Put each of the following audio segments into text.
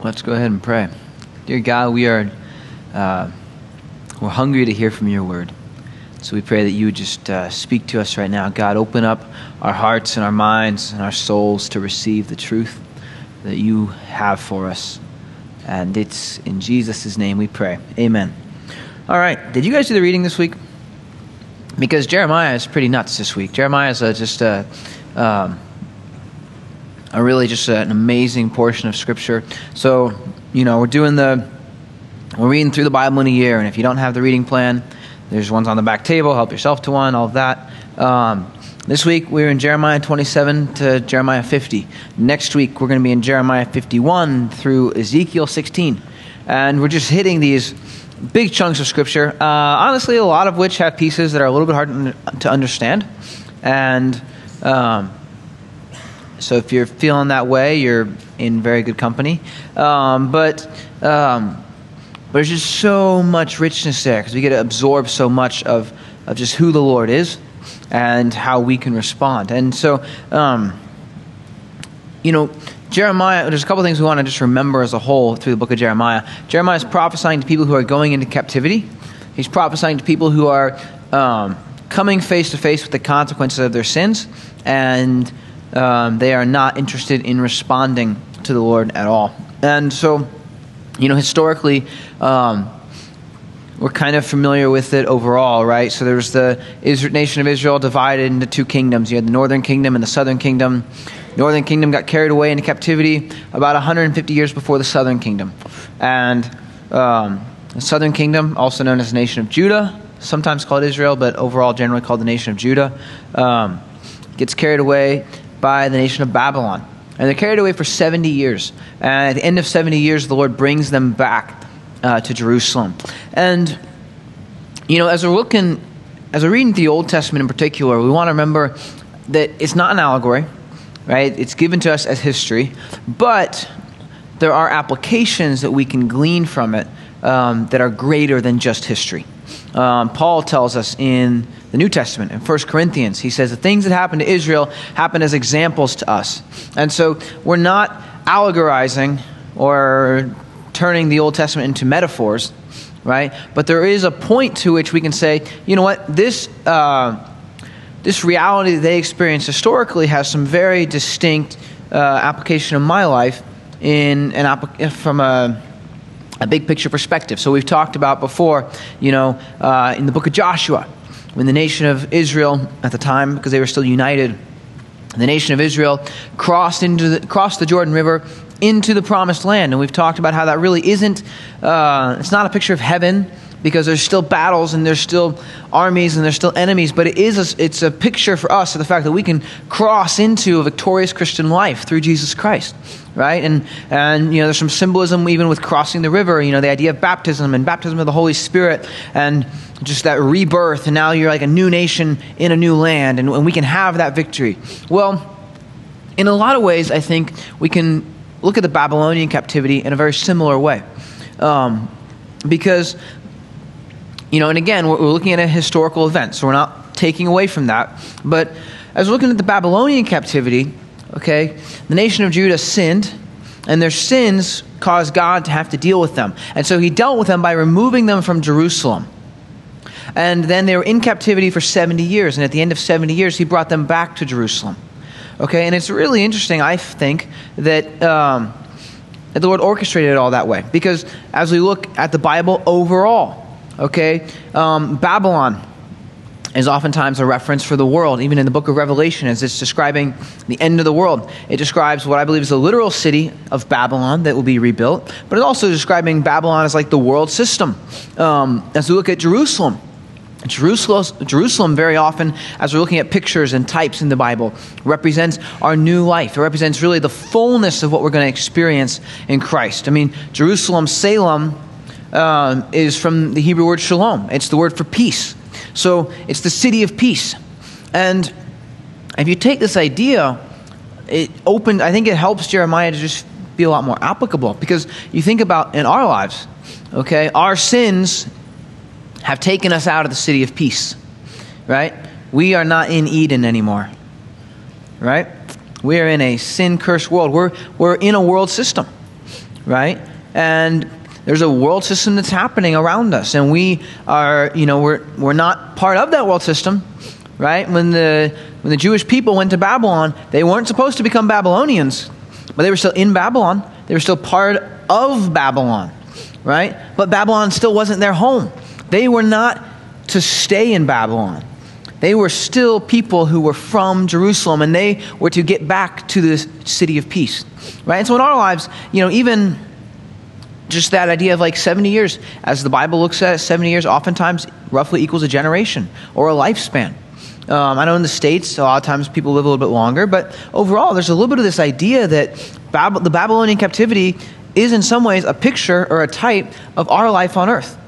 Let's go ahead and pray. Dear God, we are uh, we're hungry to hear from your word. So we pray that you would just uh, speak to us right now. God, open up our hearts and our minds and our souls to receive the truth that you have for us. And it's in Jesus' name we pray. Amen. All right. Did you guys do the reading this week? Because Jeremiah is pretty nuts this week. Jeremiah is uh, just a. Um, a really just an amazing portion of Scripture. So, you know, we're doing the, we're reading through the Bible in a year, and if you don't have the reading plan, there's ones on the back table. Help yourself to one, all of that. Um, this week we're in Jeremiah 27 to Jeremiah 50. Next week we're going to be in Jeremiah 51 through Ezekiel 16. And we're just hitting these big chunks of Scripture, uh, honestly, a lot of which have pieces that are a little bit hard to understand. And um, so if you're feeling that way, you're in very good company. Um, but um, there's just so much richness there because we get to absorb so much of of just who the Lord is and how we can respond. And so, um, you know, Jeremiah. There's a couple things we want to just remember as a whole through the book of Jeremiah. Jeremiah is prophesying to people who are going into captivity. He's prophesying to people who are um, coming face to face with the consequences of their sins and um, they are not interested in responding to the Lord at all. And so, you know, historically, um, we're kind of familiar with it overall, right? So there's the Israel, nation of Israel divided into two kingdoms. You had the northern kingdom and the southern kingdom. Northern kingdom got carried away into captivity about 150 years before the southern kingdom. And um, the southern kingdom, also known as the nation of Judah, sometimes called Israel, but overall generally called the nation of Judah, um, gets carried away by the nation of Babylon. And they're carried away for 70 years. And at the end of 70 years, the Lord brings them back uh, to Jerusalem. And, you know, as we're looking, as we're reading the Old Testament in particular, we want to remember that it's not an allegory, right? It's given to us as history, but there are applications that we can glean from it um, that are greater than just history. Um, Paul tells us in the New Testament, in 1 Corinthians, he says the things that happened to Israel happened as examples to us. And so we're not allegorizing or turning the Old Testament into metaphors, right? But there is a point to which we can say, you know what, this. Uh, this reality that they experienced historically has some very distinct uh, application in my life in an from a a big picture perspective. So we've talked about before, you know, uh, in the book of Joshua, when the nation of Israel at the time, because they were still united, the nation of Israel crossed into the, crossed the Jordan River into the promised land, and we've talked about how that really isn't. Uh, it's not a picture of heaven because there's still battles and there's still armies and there's still enemies, but it is a, it's a picture for us of the fact that we can cross into a victorious Christian life through Jesus Christ, right? And and you know there's some symbolism even with crossing the river. You know the idea of baptism and baptism of the Holy Spirit and just that rebirth, and now you're like a new nation in a new land, and, and we can have that victory. Well, in a lot of ways, I think we can look at the Babylonian captivity in a very similar way. Um, because you know, and again, we're, looking at a historical event, so we're not taking away from that. But as we're looking at the Babylonian captivity, okay, the nation of Judah sinned, and their sins caused God to have to deal with them. And so he dealt with them by removing them from Jerusalem. And then they were in captivity for 70 years, and at the end of 70 years, he brought them back to Jerusalem. Okay, and it's really interesting, I think, that. Um, that the Lord orchestrated it all that way. Because as we look at the Bible overall, Okay? Um, Babylon is oftentimes a reference for the world, even in the book of Revelation, as it's describing the end of the world. It describes what I believe is the literal city of Babylon that will be rebuilt, but it's also describing Babylon as like the world system. Um, as we look at Jerusalem, Jerusalem, Jerusalem, very often, as we're looking at pictures and types in the Bible, represents our new life. It represents really the fullness of what we're going to experience in Christ. I mean, Jerusalem, Salem, uh, is from the Hebrew word shalom. It's the word for peace. So it's the city of peace. And if you take this idea, it opened, I think it helps Jeremiah to just be a lot more applicable because you think about in our lives, okay, our sins have taken us out of the city of peace, right? We are not in Eden anymore, right? We are in a sin cursed world. We're, we're in a world system right? And there's a world system that's happening around us, and we are, you know, we're, we're not part of that world system, right? When the, when the Jewish people went to Babylon, they weren't supposed to become Babylonians, but they were still in Babylon. They were still part of Babylon, right? But Babylon still wasn't their home. They were not to stay in Babylon. They were still people who were from Jerusalem and they were to get back to the city of peace. Right? And so in our lives, you know, even just that idea of like 70 years, as the Bible looks at it, 70 years oftentimes roughly equals a generation or a lifespan. Um, I know in the States, a lot of times people live a little bit longer, but overall, there's a little bit of this idea that Bab- the Babylonian captivity is in some ways a picture or a type of our life on earth.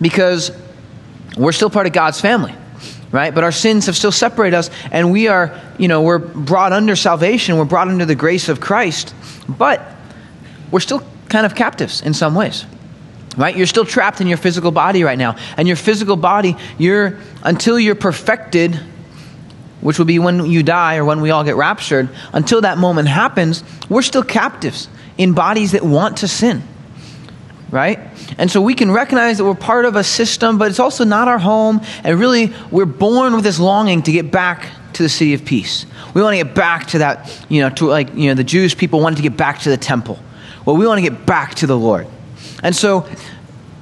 Because we're still part of God's family right? But our sins have still separated us, and we are, you know, we're brought under salvation, we're brought under the grace of Christ, but we're still kind of captives in some ways. Right? You're still trapped in your physical body right now. And your physical body, you're until you're perfected, which will be when you die or when we all get raptured, until that moment happens, we're still captives in bodies that want to sin right? And so we can recognize that we're part of a system, but it's also not our home. And really, we're born with this longing to get back to the city of peace. We want to get back to that, you know, to like, you know, the Jewish people wanted to get back to the temple. Well, we want to get back to the Lord. And so,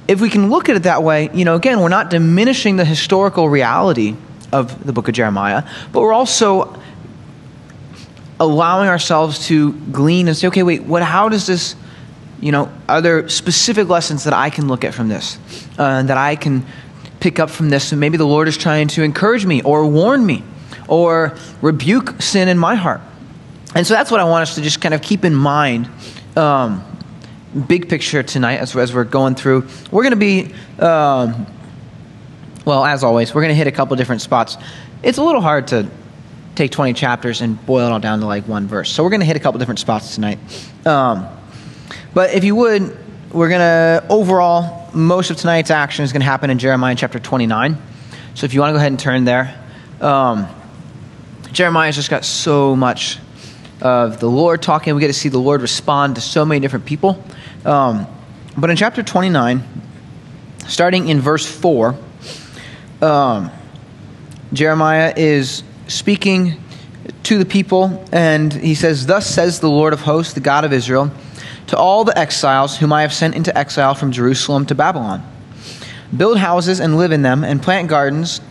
if we can look at it that way, you know, again, we're not diminishing the historical reality of the book of Jeremiah, but we're also allowing ourselves to glean and say, okay, wait, what, how does this you know, are there specific lessons that I can look at from this, uh, that I can pick up from this? And maybe the Lord is trying to encourage me or warn me or rebuke sin in my heart. And so that's what I want us to just kind of keep in mind. Um, big picture tonight as, as we're going through. We're going to be, um, well, as always, we're going to hit a couple different spots. It's a little hard to take 20 chapters and boil it all down to like one verse. So we're going to hit a couple different spots tonight. Um, but if you would, we're going to, overall, most of tonight's action is going to happen in Jeremiah chapter 29. So if you want to go ahead and turn there. Um, Jeremiah's just got so much of the Lord talking. We get to see the Lord respond to so many different people. Um, but in chapter 29, starting in verse 4, um, Jeremiah is speaking to the people, and he says, Thus says the Lord of hosts, the God of Israel to all the exiles whom I have sent into exile from Jerusalem to Babylon. Build houses and live in them, and plant gardens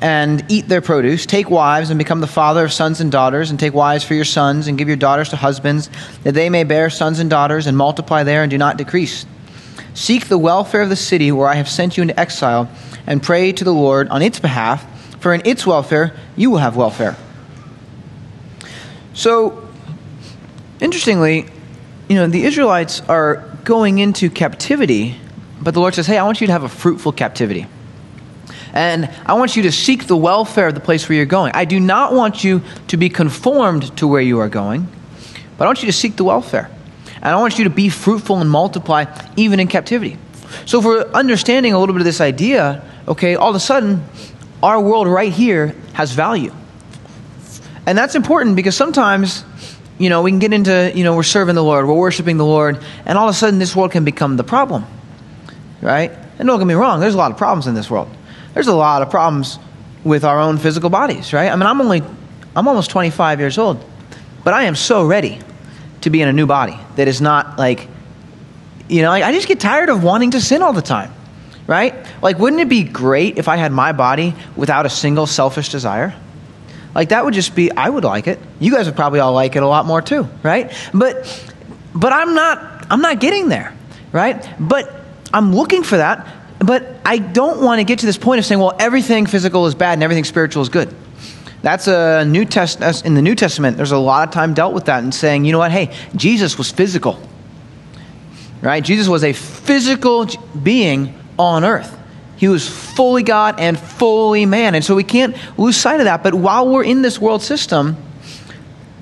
and eat their produce. Take wives and become the father of sons and daughters, and take wives for your sons, and give your daughters to husbands, that they may bear sons and daughters, and multiply there and do not decrease. Seek the welfare of the city where I have sent you into exile, and pray to the Lord on its behalf, for in its welfare you will have welfare. So, interestingly, you know, the Israelites are going into captivity, but the Lord says, hey, I want you to have a fruitful captivity. And I want you to seek the welfare of the place where you're going. I do not want you to be conformed to where you are going, but I want you to seek the welfare. And I want you to be fruitful and multiply even in captivity. So, if we're understanding a little bit of this idea, okay, all of a sudden, our world right here has value. And that's important because sometimes you know, we can get into, you know, we're serving the Lord, we're worshiping the Lord, and all of a sudden this world can become the problem. Right? And don't get me wrong, there's a lot of problems in this world. There's a lot of problems with our own physical bodies, right? I mean, I'm only, I'm almost 25 years old, but I am so ready to be in a new body that is not like, you know, like I just get tired of wanting to sin all the time, right? Like, wouldn't it be great if I had my body without a single selfish desire? Like that would just be I would like it. You guys would probably all like it a lot more too, right? But but I'm not I'm not getting there, right? But I'm looking for that, but I don't want to get to this point of saying, well, everything physical is bad and everything spiritual is good. That's a New Test in the New Testament. There's a lot of time dealt with that and saying, you know what? Hey, Jesus was physical, right? Jesus was a physical being on earth. He was fully God and fully man. And so we can't lose sight of that. But while we're in this world system,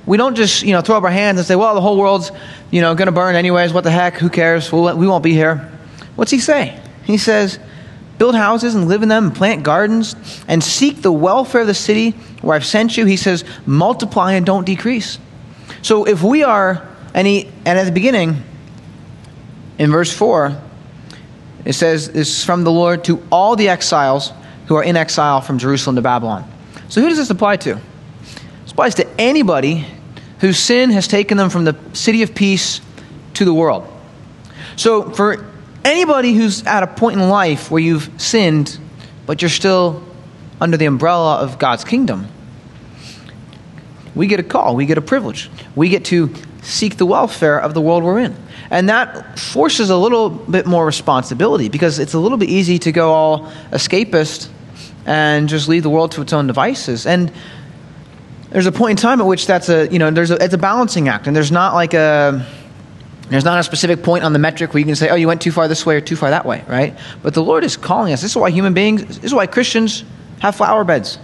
we don't just, you know, throw up our hands and say, well, the whole world's, you know, going to burn anyways. What the heck? Who cares? We'll, we won't be here. What's he say? He says, build houses and live in them and plant gardens and seek the welfare of the city where I've sent you. He says, multiply and don't decrease. So if we are, and, he, and at the beginning, in verse 4, it says, This is from the Lord to all the exiles who are in exile from Jerusalem to Babylon. So, who does this apply to? This applies to anybody whose sin has taken them from the city of peace to the world. So, for anybody who's at a point in life where you've sinned, but you're still under the umbrella of God's kingdom, we get a call, we get a privilege. We get to seek the welfare of the world we're in. And that forces a little bit more responsibility because it's a little bit easy to go all escapist and just leave the world to its own devices. And there's a point in time at which that's a, you know, there's a, it's a balancing act. And there's not like a, there's not a specific point on the metric where you can say, oh, you went too far this way or too far that way, right? But the Lord is calling us. This is why human beings, this is why Christians have flower beds,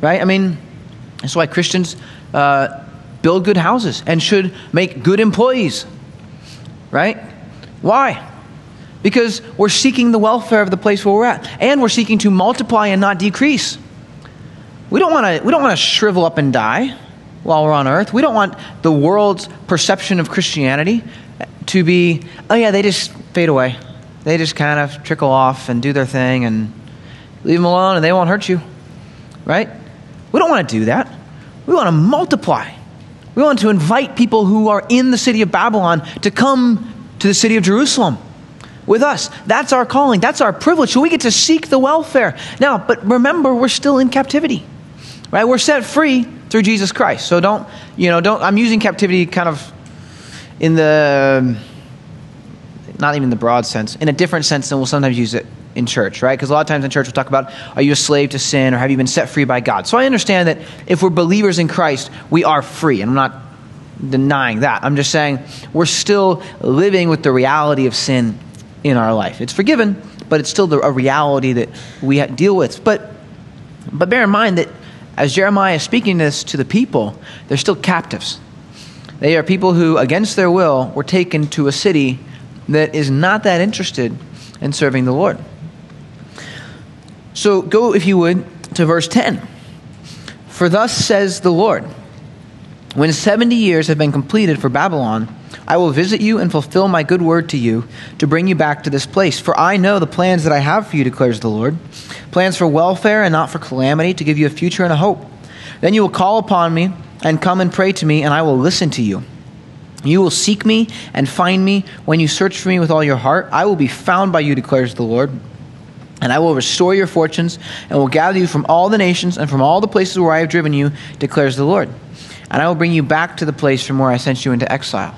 right? I mean, this is why Christians uh, build good houses and should make good employees, right? Why? Because we're seeking the welfare of the place where we're at, and we're seeking to multiply and not decrease. We don't want to. We don't want to shrivel up and die while we're on earth. We don't want the world's perception of Christianity to be, oh yeah, they just fade away. They just kind of trickle off and do their thing and leave them alone, and they won't hurt you, right? We don't want to do that. We want to multiply. We want to invite people who are in the city of Babylon to come to the city of Jerusalem with us. That's our calling. That's our privilege. So we get to seek the welfare. Now, but remember, we're still in captivity, right? We're set free through Jesus Christ. So don't, you know, don't, I'm using captivity kind of in the, um, not even the broad sense, in a different sense than we'll sometimes use it in church, right? Because a lot of times in church we'll talk about are you a slave to sin or have you been set free by God? So I understand that if we're believers in Christ, we are free. And I'm not denying that. I'm just saying we're still living with the reality of sin in our life. It's forgiven, but it's still the, a reality that we deal with. But, but bear in mind that as Jeremiah is speaking this to the people, they're still captives. They are people who, against their will, were taken to a city that is not that interested in serving the Lord. So go, if you would, to verse 10. For thus says the Lord When 70 years have been completed for Babylon, I will visit you and fulfill my good word to you to bring you back to this place. For I know the plans that I have for you, declares the Lord plans for welfare and not for calamity, to give you a future and a hope. Then you will call upon me and come and pray to me, and I will listen to you. You will seek me and find me when you search for me with all your heart. I will be found by you, declares the Lord. And I will restore your fortunes and will gather you from all the nations and from all the places where I have driven you, declares the Lord. And I will bring you back to the place from where I sent you into exile.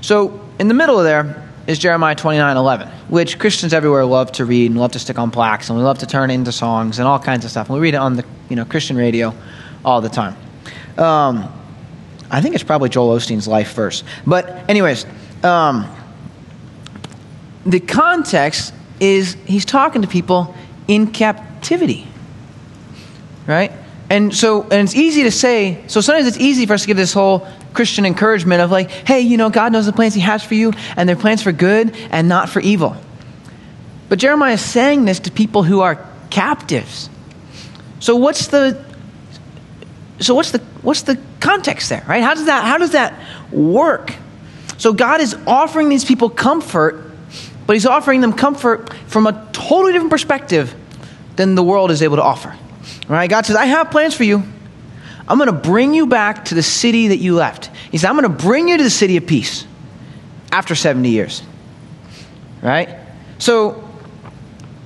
So, in the middle of there is Jeremiah 29 11, which Christians everywhere love to read and love to stick on plaques, and we love to turn into songs and all kinds of stuff. And we read it on the you know, Christian radio all the time. Um, I think it's probably Joel Osteen's life verse. But, anyways, um, the context is he's talking to people in captivity, right? And so, and it's easy to say, so sometimes it's easy for us to give this whole Christian encouragement of like, hey, you know, God knows the plans He has for you, and they're plans for good and not for evil. But Jeremiah is saying this to people who are captives. So what's the so what's the what's the context there, right? How does that how does that work? So God is offering these people comfort, but He's offering them comfort from a totally different perspective than the world is able to offer. Right? God says, I have plans for you. I'm going to bring you back to the city that you left. He said, I'm going to bring you to the city of peace after 70 years. Right? So,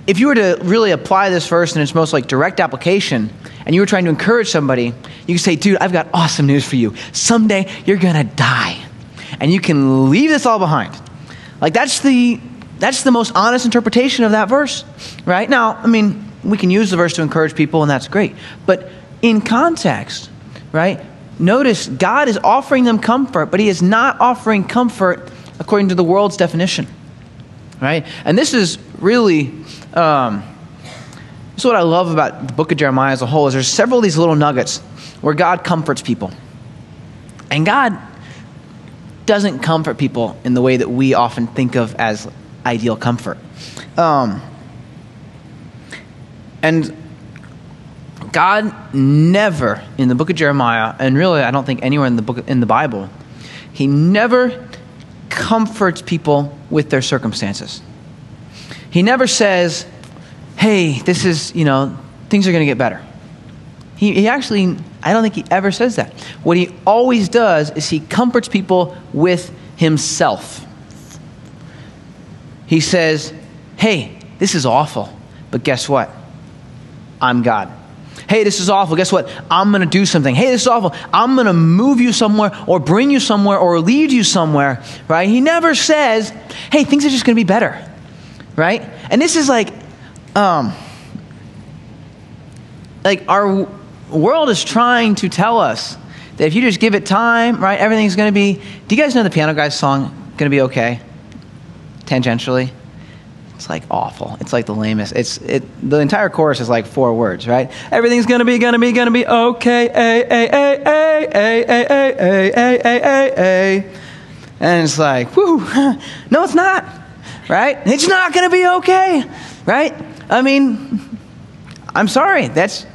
if you were to really apply this verse in its most like direct application, and you were trying to encourage somebody, you could say, dude, I've got awesome news for you. Someday you're to die. And you can leave this all behind. Like that's the that's the most honest interpretation of that verse. Right? Now, I mean, we can use the verse to encourage people and that's great. But in context, right? Notice God is offering them comfort, but he is not offering comfort according to the world's definition. Right? And this is really um, this is what I love about the book of Jeremiah as a whole is there's several of these little nuggets where God comforts people. And God doesn't comfort people in the way that we often think of as ideal comfort. Um, and God never in the book of Jeremiah, and really I don't think anywhere in the book in the Bible, he never comforts people with their circumstances. He never says, hey, this is, you know, things are going to get better. He, he actually, I don't think he ever says that. What he always does is he comforts people with himself. He says, hey, this is awful, but guess what? I'm God. Hey, this is awful. Guess what? I'm going to do something. Hey, this is awful. I'm going to move you somewhere or bring you somewhere or lead you somewhere, right? He never says, hey, things are just going to be better, right? And this is like, um, like our world is trying to tell us that if you just give it time, right, everything's going to be. Do you guys know the Piano Guys song, to Be Okay? Tangentially? It's like awful. It's like the lamest. It's it. The entire chorus is like four words, right? Everything's gonna be, gonna be, gonna be okay. A a a a a a a a a a a. And it's like, whoo, no, it's not, right? It's not gonna be okay, right? I mean, I'm sorry. That's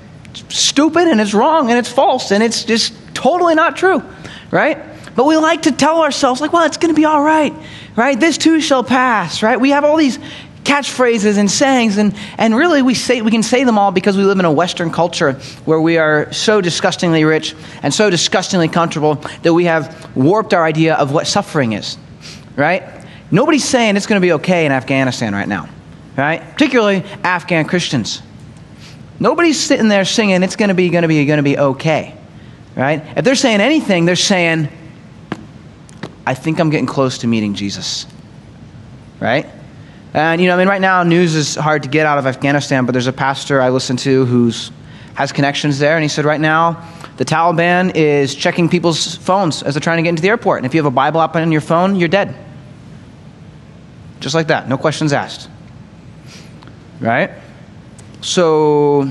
stupid and it's wrong and it's false and it's just totally not true, right? But we like to tell ourselves, like, well, it's going to be all right, right? This too shall pass, right? We have all these catchphrases and sayings, and, and really we, say, we can say them all because we live in a Western culture where we are so disgustingly rich and so disgustingly comfortable that we have warped our idea of what suffering is, right? Nobody's saying it's going to be okay in Afghanistan right now, right? Particularly Afghan Christians. Nobody's sitting there singing it's going to be, going to be, going to be okay, right? If they're saying anything, they're saying, I think I'm getting close to meeting Jesus, right? And, you know, I mean, right now, news is hard to get out of Afghanistan, but there's a pastor I listen to who's has connections there, and he said right now the Taliban is checking people's phones as they're trying to get into the airport. And if you have a Bible app on your phone, you're dead. Just like that, no questions asked. Right? So,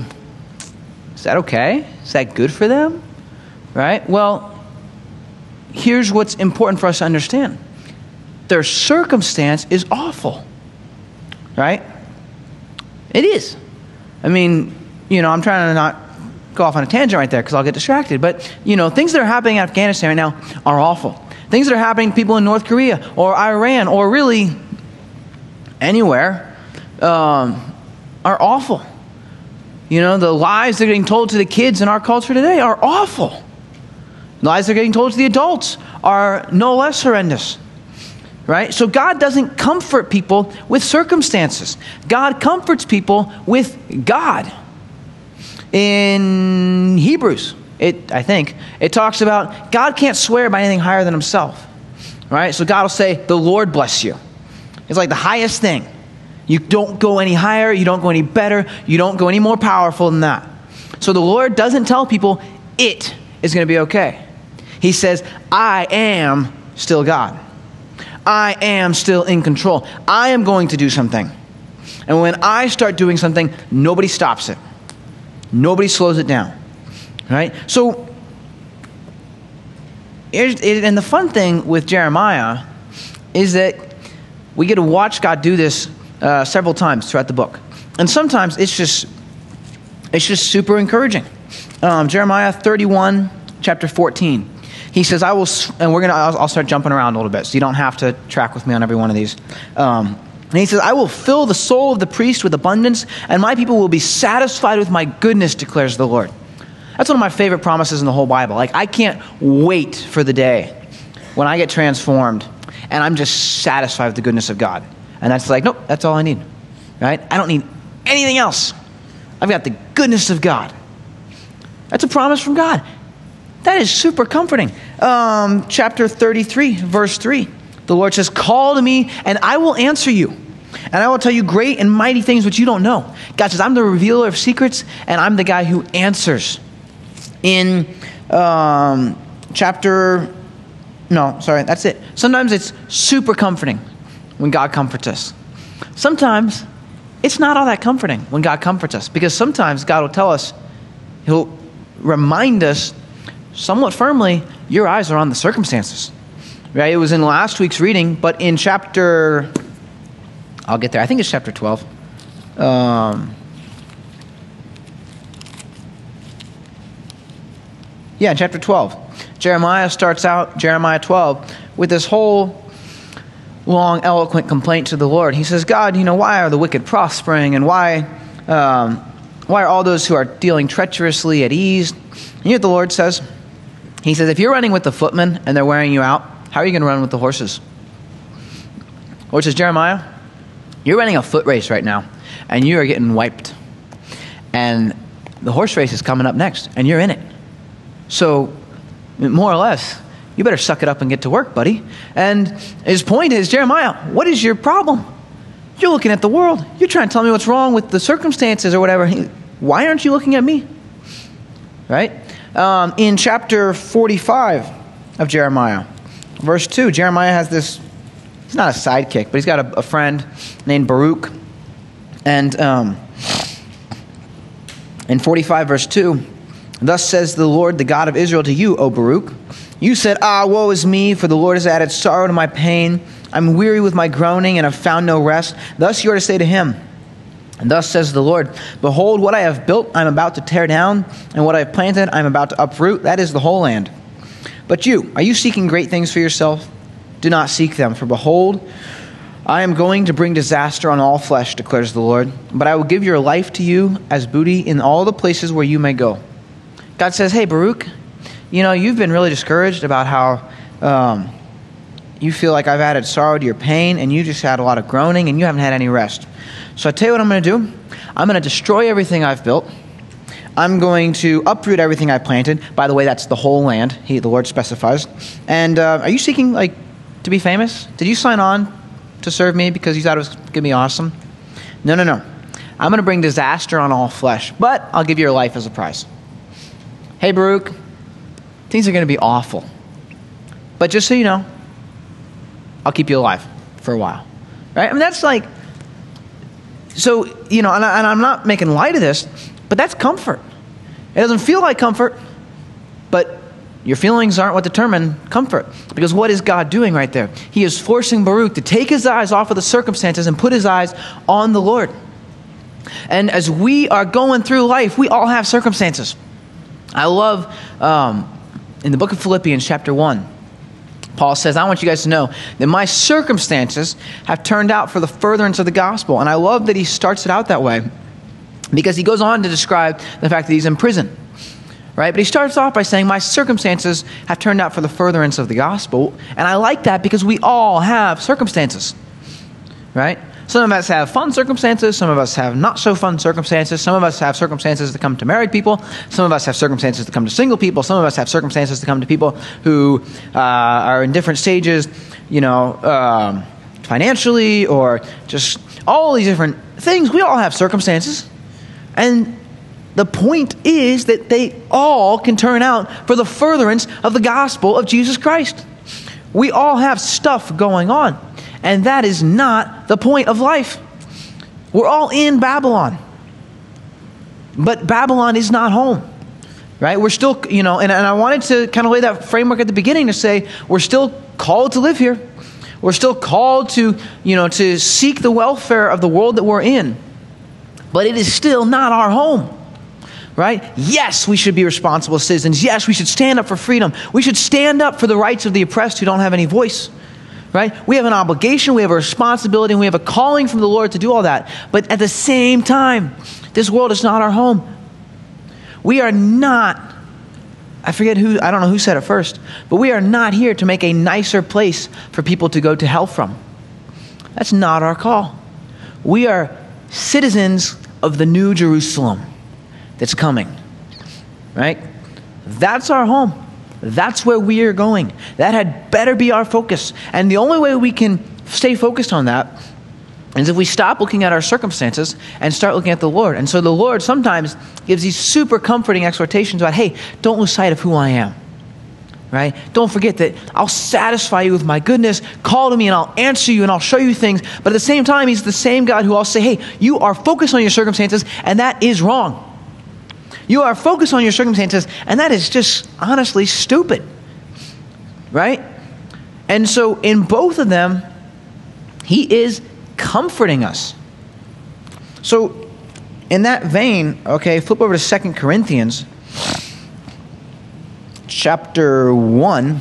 is that okay? Is that good for them? Right? Well, here's what's important for us to understand their circumstance is awful right? It is. I mean, you know, I'm trying to not go off on a tangent right there because I'll get distracted. But, you know, things that are happening in Afghanistan right now are awful. Things that are happening to people in North Korea or Iran or really anywhere um, are awful. You know, the lies that are getting told to the kids in our culture today are awful. The lies that are getting told to the adults are no less horrendous right? So God doesn't comfort people with circumstances, God comforts people with God. In Hebrews, it, I think, it talks about God can't swear by anything higher than himself, right? So God will say, The Lord bless you. It's like the highest thing. You don't go any higher, you don't go any better, you don't go any more powerful than that. So the Lord doesn't tell people it is going to be okay. He says, I am still God. I am still in control. I am going to do something. And when I start doing something, nobody stops it. Nobody slows it down. Right? So, and the fun thing with Jeremiah is that we get to watch God do this uh, several times throughout the book. And sometimes it's just, it's just super encouraging. Um, Jeremiah 31, chapter 14 he says, I will, and we're going to, I'll, start jumping around a little bit, so you don't have to track with me on every one of these. Um, and he says, I will fill the soul of the priest with abundance, and my people will be satisfied with my goodness, declares the Lord. That's one of my favorite promises in the whole Bible. Like, I can't wait for the day when I get transformed and I'm just satisfied with the goodness of God. And that's like, nope, that's all I need. Right? I don't need anything else. I've got the goodness of God. That's a promise from God. That is super comforting. Um, chapter 33, verse 3. The Lord says, Call to me, and I will answer you. And I will tell you great and mighty things which you don't know. God says, I'm the revealer of secrets, and I'm the guy who answers. In um, chapter, no, sorry, that's it. Sometimes it's super comforting when God comforts us. Sometimes it's not all that comforting when God comforts us because sometimes God will tell us, He'll remind us somewhat firmly, your eyes are on the circumstances. Right? It was in last week's reading, but in chapter, I'll get there. I think it's chapter 12. Um, yeah, chapter 12. Jeremiah starts out, Jeremiah 12, with this whole long, eloquent complaint to the Lord. He says, God, you know, why are the wicked prospering and why, um, why are all those who are dealing treacherously at ease? And you know what the Lord says? He says, if you're running with the footmen and they're wearing you out, how are you going to run with the horses? Lord says, Jeremiah, you're running a foot race right now and you are getting wiped. And the horse race is coming up next and you're in it. So, more or less, you better suck it up and get to work, buddy. And his point is Jeremiah, what is your problem? You're looking at the world. You're trying to tell me what's wrong with the circumstances or whatever. Why aren't you looking at me? Right? Um, in chapter 45 of Jeremiah, verse 2, Jeremiah has this, he's not a sidekick, but he's got a, a friend named Baruch. And um, in 45, verse 2, thus says the Lord, the God of Israel, to you, O Baruch. You said, Ah, woe is me, for the Lord has added sorrow to my pain. I'm weary with my groaning and have found no rest. Thus you are to say to him, and thus says the Lord Behold, what I have built I'm about to tear down, and what I have planted I'm about to uproot. That is the whole land. But you, are you seeking great things for yourself? Do not seek them, for behold, I am going to bring disaster on all flesh, declares the Lord. But I will give your life to you as booty in all the places where you may go. God says, Hey, Baruch, you know, you've been really discouraged about how um, you feel like I've added sorrow to your pain, and you just had a lot of groaning, and you haven't had any rest. So I tell you what I'm going to do I'm going to destroy everything I've built. I'm going to uproot everything I planted. By the way, that's the whole land. He, the Lord specifies. And uh, are you seeking like to be famous? Did you sign on to serve me because you thought it was going to be awesome? No, no, no. I'm going to bring disaster on all flesh, but I'll give you your life as a prize. Hey, Baruch, things are going to be awful. But just so you know, I'll keep you alive for a while. Right? I mean, that's like, so, you know, and, I, am not making light of this, but that's comfort. It doesn't feel like comfort, but your feelings aren't what determine comfort. Because what is God doing right there? He is forcing Baruch to take his eyes off of the circumstances and put his eyes on the Lord. And as we are going through life, we all have circumstances. I love um, in the book of Philippians, chapter 1, Paul says, I want you guys to know that my circumstances have turned out for the furtherance of the gospel. And I love that he starts it out that way because he goes on to describe the fact that he's in prison. Right? But he starts off by saying, My circumstances have turned out for the furtherance of the gospel. And I like that because we all have circumstances. Right? Some of us have fun circumstances. Some of us have not so fun circumstances. Some of us have circumstances that come to married people. Some of us have circumstances that come to single people. Some of us have circumstances that come to people who uh, are in different stages, you know, um, financially or just all these different things. We all have circumstances. And the point is that they all can turn out for the furtherance of the gospel of Jesus Christ. We all have stuff going on. And that is not the point of life. We're all in Babylon. But Babylon is not home. Right? We're still, you know, and, and I wanted to kind of lay that framework at the beginning to say we're still called to live here. We're still called to, you know, to seek the welfare of the world that we're in. But it is still not our home right? Yes, we should be responsible citizens. Yes, we should stand up for freedom. We should stand up for the rights of the oppressed who don't have any voice right? We have an obligation, we have a responsibility, and we have a calling from the Lord to do all that. But at the same time, this world is not our home. We are not, I forget who, I don't know who said it first, but we are not here to make a nicer place for people to go to hell from. That's not our call. We are citizens of the new Jerusalem that's coming, right? That's our home. That's where we are going. That had better be our focus. And the only way we can stay focused on that is if we stop looking at our circumstances and start looking at the Lord. And so the Lord sometimes gives these super comforting exhortations about, hey, don't lose sight of who I am. Right? Don't forget that I'll satisfy you with my goodness. Call to me and I'll answer you and I'll show you things. But at the same time, He's the same God who I'll say, hey, you are focused on your circumstances, and that is wrong. You are focused on your circumstances, and that is just honestly stupid. Right? And so, in both of them, he is comforting us. So, in that vein, okay, flip over to Second Corinthians chapter 1.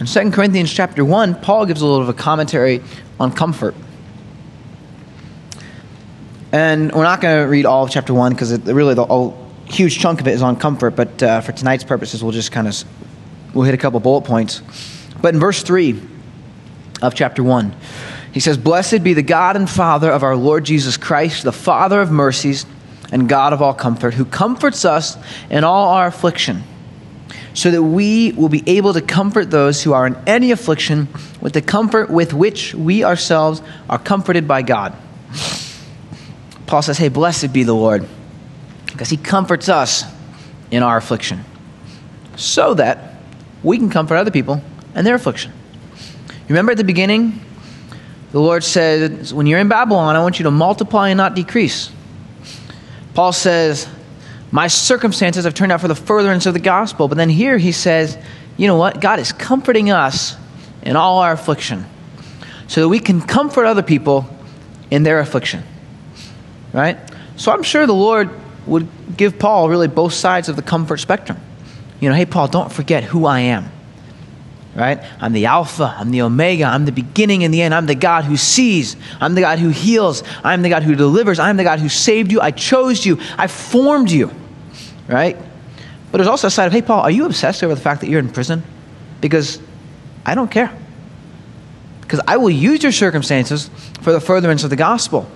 In 2 Corinthians chapter 1, Paul gives a little bit of a commentary on comfort. And we're not going to read all of chapter 1 because really the a huge chunk of it is on comfort, but uh, for tonight's purposes, we'll just kind of we'll hit a couple bullet points. But in verse 3 of chapter 1, he says, Blessed be the God and Father of our Lord Jesus Christ, the Father of mercies and God of all comfort, who comforts us in all our affliction, so that we will be able to comfort those who are in any affliction with the comfort with which we ourselves are comforted by God. Paul says, Hey, blessed be the Lord, because he comforts us in our affliction, so that we can comfort other people in their affliction. Remember at the beginning, the Lord said, When you're in Babylon, I want you to multiply and not decrease. Paul says, My circumstances have turned out for the furtherance of the gospel. But then here he says, You know what? God is comforting us in all our affliction so that we can comfort other people in their affliction. Right? So I'm sure the Lord would give Paul really both sides of the comfort spectrum. You know, hey, Paul, don't forget who I am right? I'm the Alpha, I'm the Omega, I'm the beginning and the end. I'm the God who sees, I'm the God who heals, I'm the God who delivers, I'm the God who saved you, I chose you, I formed you, right? But there's also a side of, hey, Paul, are you obsessed over the fact that you're in prison? Because I don't care. Because I will use your circumstances for the furtherance of the gospel.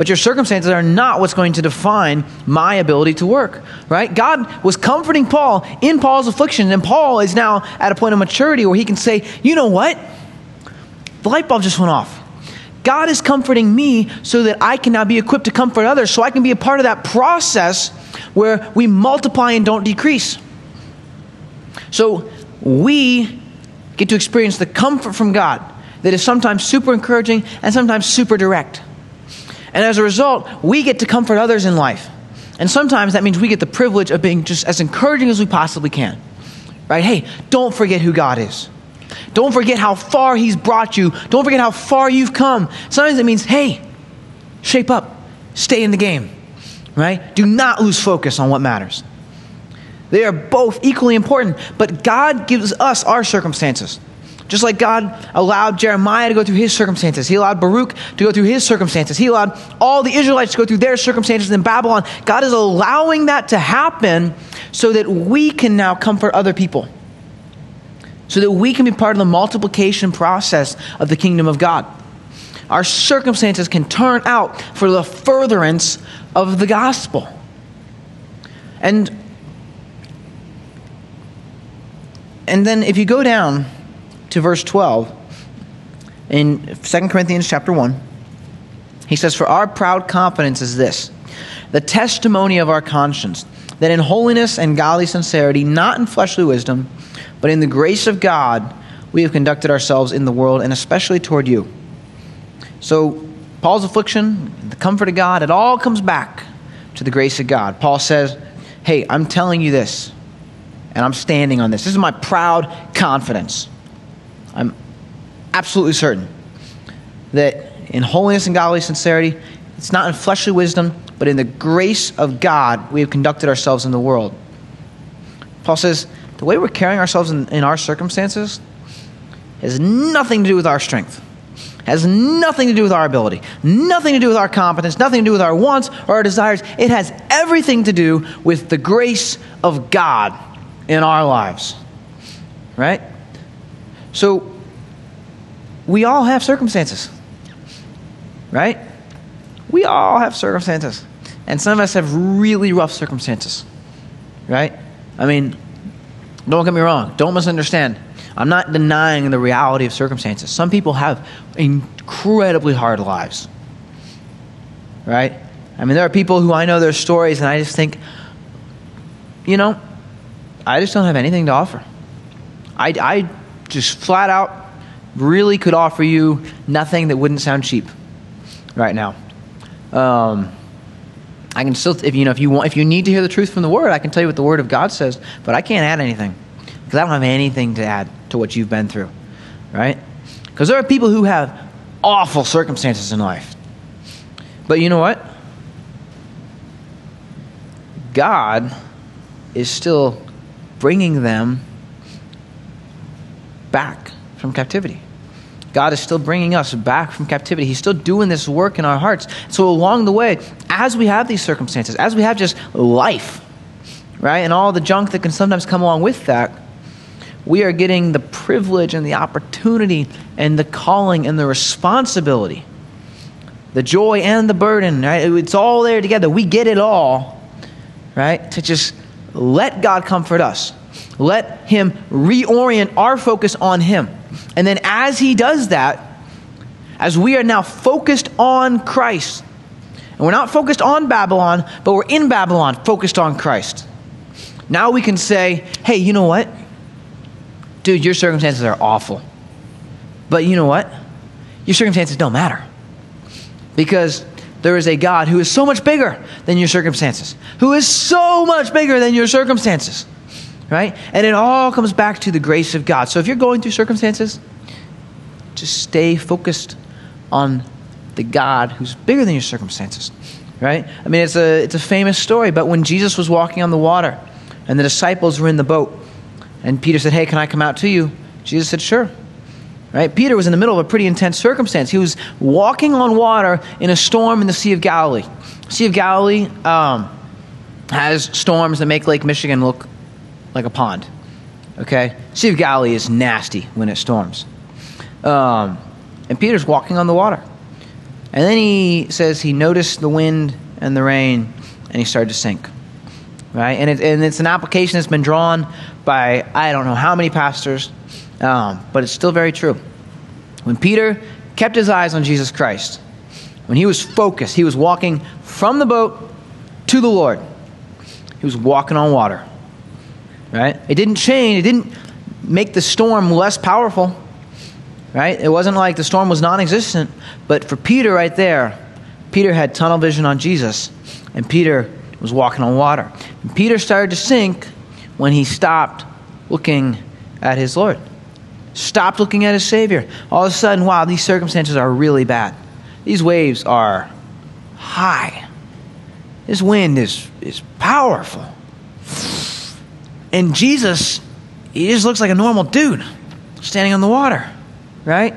But your circumstances are not what's going to define my ability to work, right? God was comforting Paul in Paul's affliction, and Paul is now at a point of maturity where he can say, you know what? The light bulb just went off. God is comforting me so that I can now be equipped to comfort others, so I can be a part of that process where we multiply and don't decrease. So we get to experience the comfort from God that is sometimes super encouraging and sometimes super direct. And as a result, we get to comfort others in life. And sometimes that means we get the privilege of being just as encouraging as we possibly can. Right? Hey, don't forget who God is. Don't forget how far He's brought you. Don't forget how far you've come. Sometimes it means, hey, shape up, stay in the game. Right? Do not lose focus on what matters. They are both equally important, but God gives us our circumstances. Just like God allowed Jeremiah to go through his circumstances, He allowed Baruch to go through his circumstances, He allowed all the Israelites to go through their circumstances in Babylon. God is allowing that to happen so that we can now comfort other people, so that we can be part of the multiplication process of the kingdom of God. Our circumstances can turn out for the furtherance of the gospel. And and then if you go down to verse 12 in 2 Corinthians chapter 1. He says, For our proud confidence is this the testimony of our conscience, that in holiness and godly sincerity, not in fleshly wisdom, but in the grace of God, we have conducted ourselves in the world, and especially toward you. So, Paul's affliction, the comfort of God, it all comes back to the grace of God. Paul says, Hey, I'm telling you this, and I'm standing on this. This is my proud confidence. I'm absolutely certain that in holiness and godly sincerity, it's not in fleshly wisdom, but in the grace of God, we have conducted ourselves in the world. Paul says the way we're carrying ourselves in, in our circumstances has nothing to do with our strength, has nothing to do with our ability, nothing to do with our competence, nothing to do with our wants or our desires. It has everything to do with the grace of God in our lives. Right? So, we all have circumstances, right? We all have circumstances. And some of us have really rough circumstances, right? I mean, don't get me wrong, don't misunderstand. I'm not denying the reality of circumstances. Some people have incredibly hard lives, right? I mean, there are people who I know their stories, and I just think, you know, I just don't have anything to offer. I, I just flat out really could offer you nothing that wouldn't sound cheap right now. Um, I can still, if you know, if you want, if you need to hear the truth from the Word, I can tell you what the Word of God says, but I can't add anything because I don't have anything to add to what you've been through, right? Because there are people who have awful circumstances in life, but you know what? God is still bringing them back from captivity. God is still bringing us back from captivity. He's still doing this work in our hearts. So, along the way, as we have these circumstances, as we have just life, right, and all the junk that can sometimes come along with that, we are getting the privilege and the opportunity and the calling and the responsibility, the joy and the burden, right? It's all there together. We get it all, right? To just let God comfort us, let Him reorient our focus on Him and then as he does that, as we are now focused on Christ, and we're not focused on Babylon, but we're in Babylon, focused on Christ. Now we can say, hey, you know what? Dude, your circumstances are awful. But you know what? Your circumstances don't matter. Because there is a God who is so much bigger than your circumstances, who is so much bigger than your circumstances right? And it all comes back to the grace of God. So if you're going through circumstances, just stay focused on the God who's bigger than your circumstances, right? I mean, it's a, it's a famous story, but when Jesus was walking on the water and the disciples were in the boat, and Peter said, Hey, can I come out to you? Jesus said, Sure. Right? Peter was in the middle of a pretty intense circumstance. He was walking on water in a storm in the Sea of Galilee. Sea of Galilee um, has storms that make Lake Michigan look like a pond. Okay? Sea of Galilee is nasty when it storms. Um, and Peter's walking on the water. And then he says he noticed the wind and the rain, and he started to sink. Right? And, it, and it's an application that's been drawn by I don't know how many pastors, um, but it's still very true. When Peter kept his eyes on Jesus Christ, when he was focused, he was walking from the boat to the Lord. He was walking on water right? It didn't change, it didn't make the storm less powerful, right? It wasn't like the storm was non existent. But for Peter, right there, Peter had tunnel vision on Jesus, and Peter was walking on water. And Peter started to sink when he stopped looking at his Lord, stopped looking at his Savior. All of a sudden, wow, these circumstances are really bad. These waves are high. This wind is, is powerful. And Jesus, he just looks like a normal dude standing on the water, right?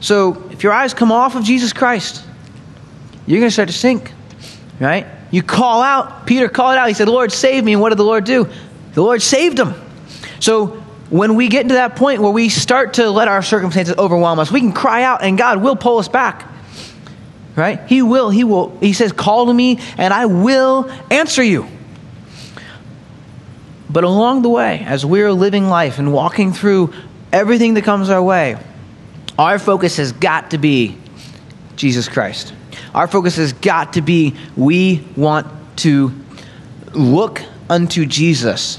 So if your eyes come off of Jesus Christ, you're going to start to sink, right? You call out, Peter called out, he said, Lord, save me. And what did the Lord do? The Lord saved him. So when we get to that point where we start to let our circumstances overwhelm us, we can cry out and God will pull us back. Right? He will, he will, he says, call to me and I will answer you. But along the way, as we're living life and walking through everything that comes our way, our focus has got to be Jesus Christ. Our focus has got to be we want to look unto Jesus.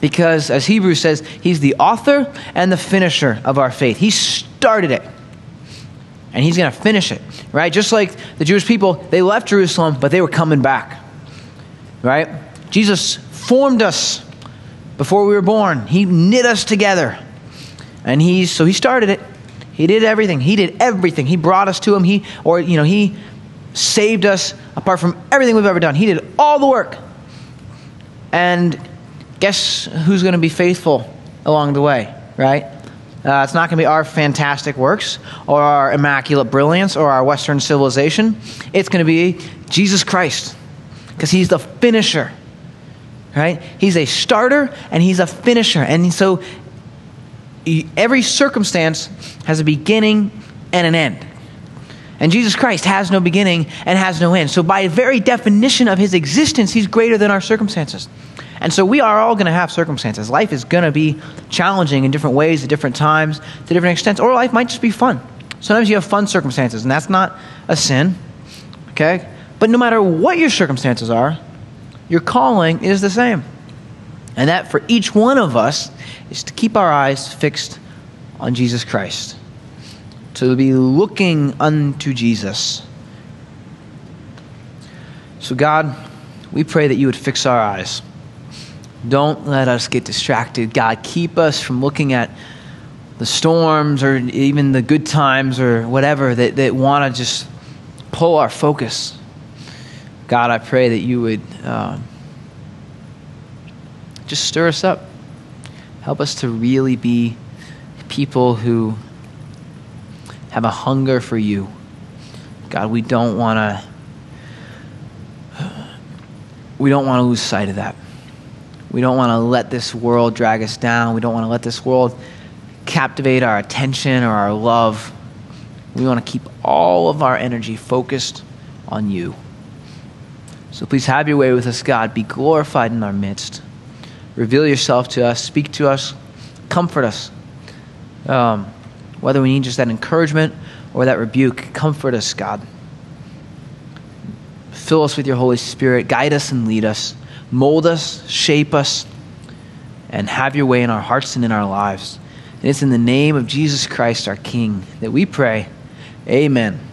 Because, as Hebrews says, he's the author and the finisher of our faith. He started it, and he's going to finish it, right? Just like the Jewish people, they left Jerusalem, but they were coming back, right? Jesus formed us before we were born. He knit us together. And he so he started it. He did everything. He did everything. He brought us to him. He or you know, he saved us apart from everything we've ever done. He did all the work. And guess who's going to be faithful along the way, right? Uh, it's not going to be our fantastic works or our immaculate brilliance or our Western civilization. It's going to be Jesus Christ because he's the finisher right? He's a starter and he's a finisher. And so every circumstance has a beginning and an end. And Jesus Christ has no beginning and has no end. So, by very definition of his existence, he's greater than our circumstances. And so, we are all going to have circumstances. Life is going to be challenging in different ways, at different times, to different extents, or life might just be fun. Sometimes you have fun circumstances, and that's not a sin, okay? But no matter what your circumstances are, your calling is the same. And that for each one of us is to keep our eyes fixed on Jesus Christ, to be looking unto Jesus. So, God, we pray that you would fix our eyes. Don't let us get distracted. God, keep us from looking at the storms or even the good times or whatever that, that want to just pull our focus. God, I pray that you would uh, just stir us up. Help us to really be people who have a hunger for you. God, we don't want to we don't want to lose sight of that. We don't want to let this world drag us down. We don't want to let this world captivate our attention or our love. We want to keep all of our energy focused on you. So please have your way with us, God. Be glorified in our midst. Reveal yourself to us. Speak to us. Comfort us. Um, whether we need just that encouragement or that rebuke, comfort us, God. Fill us with your Holy Spirit. Guide us and lead us. Mold us, shape us, and have your way in our hearts and in our lives. And it's in the name of Jesus Christ, our King, that we pray. Amen.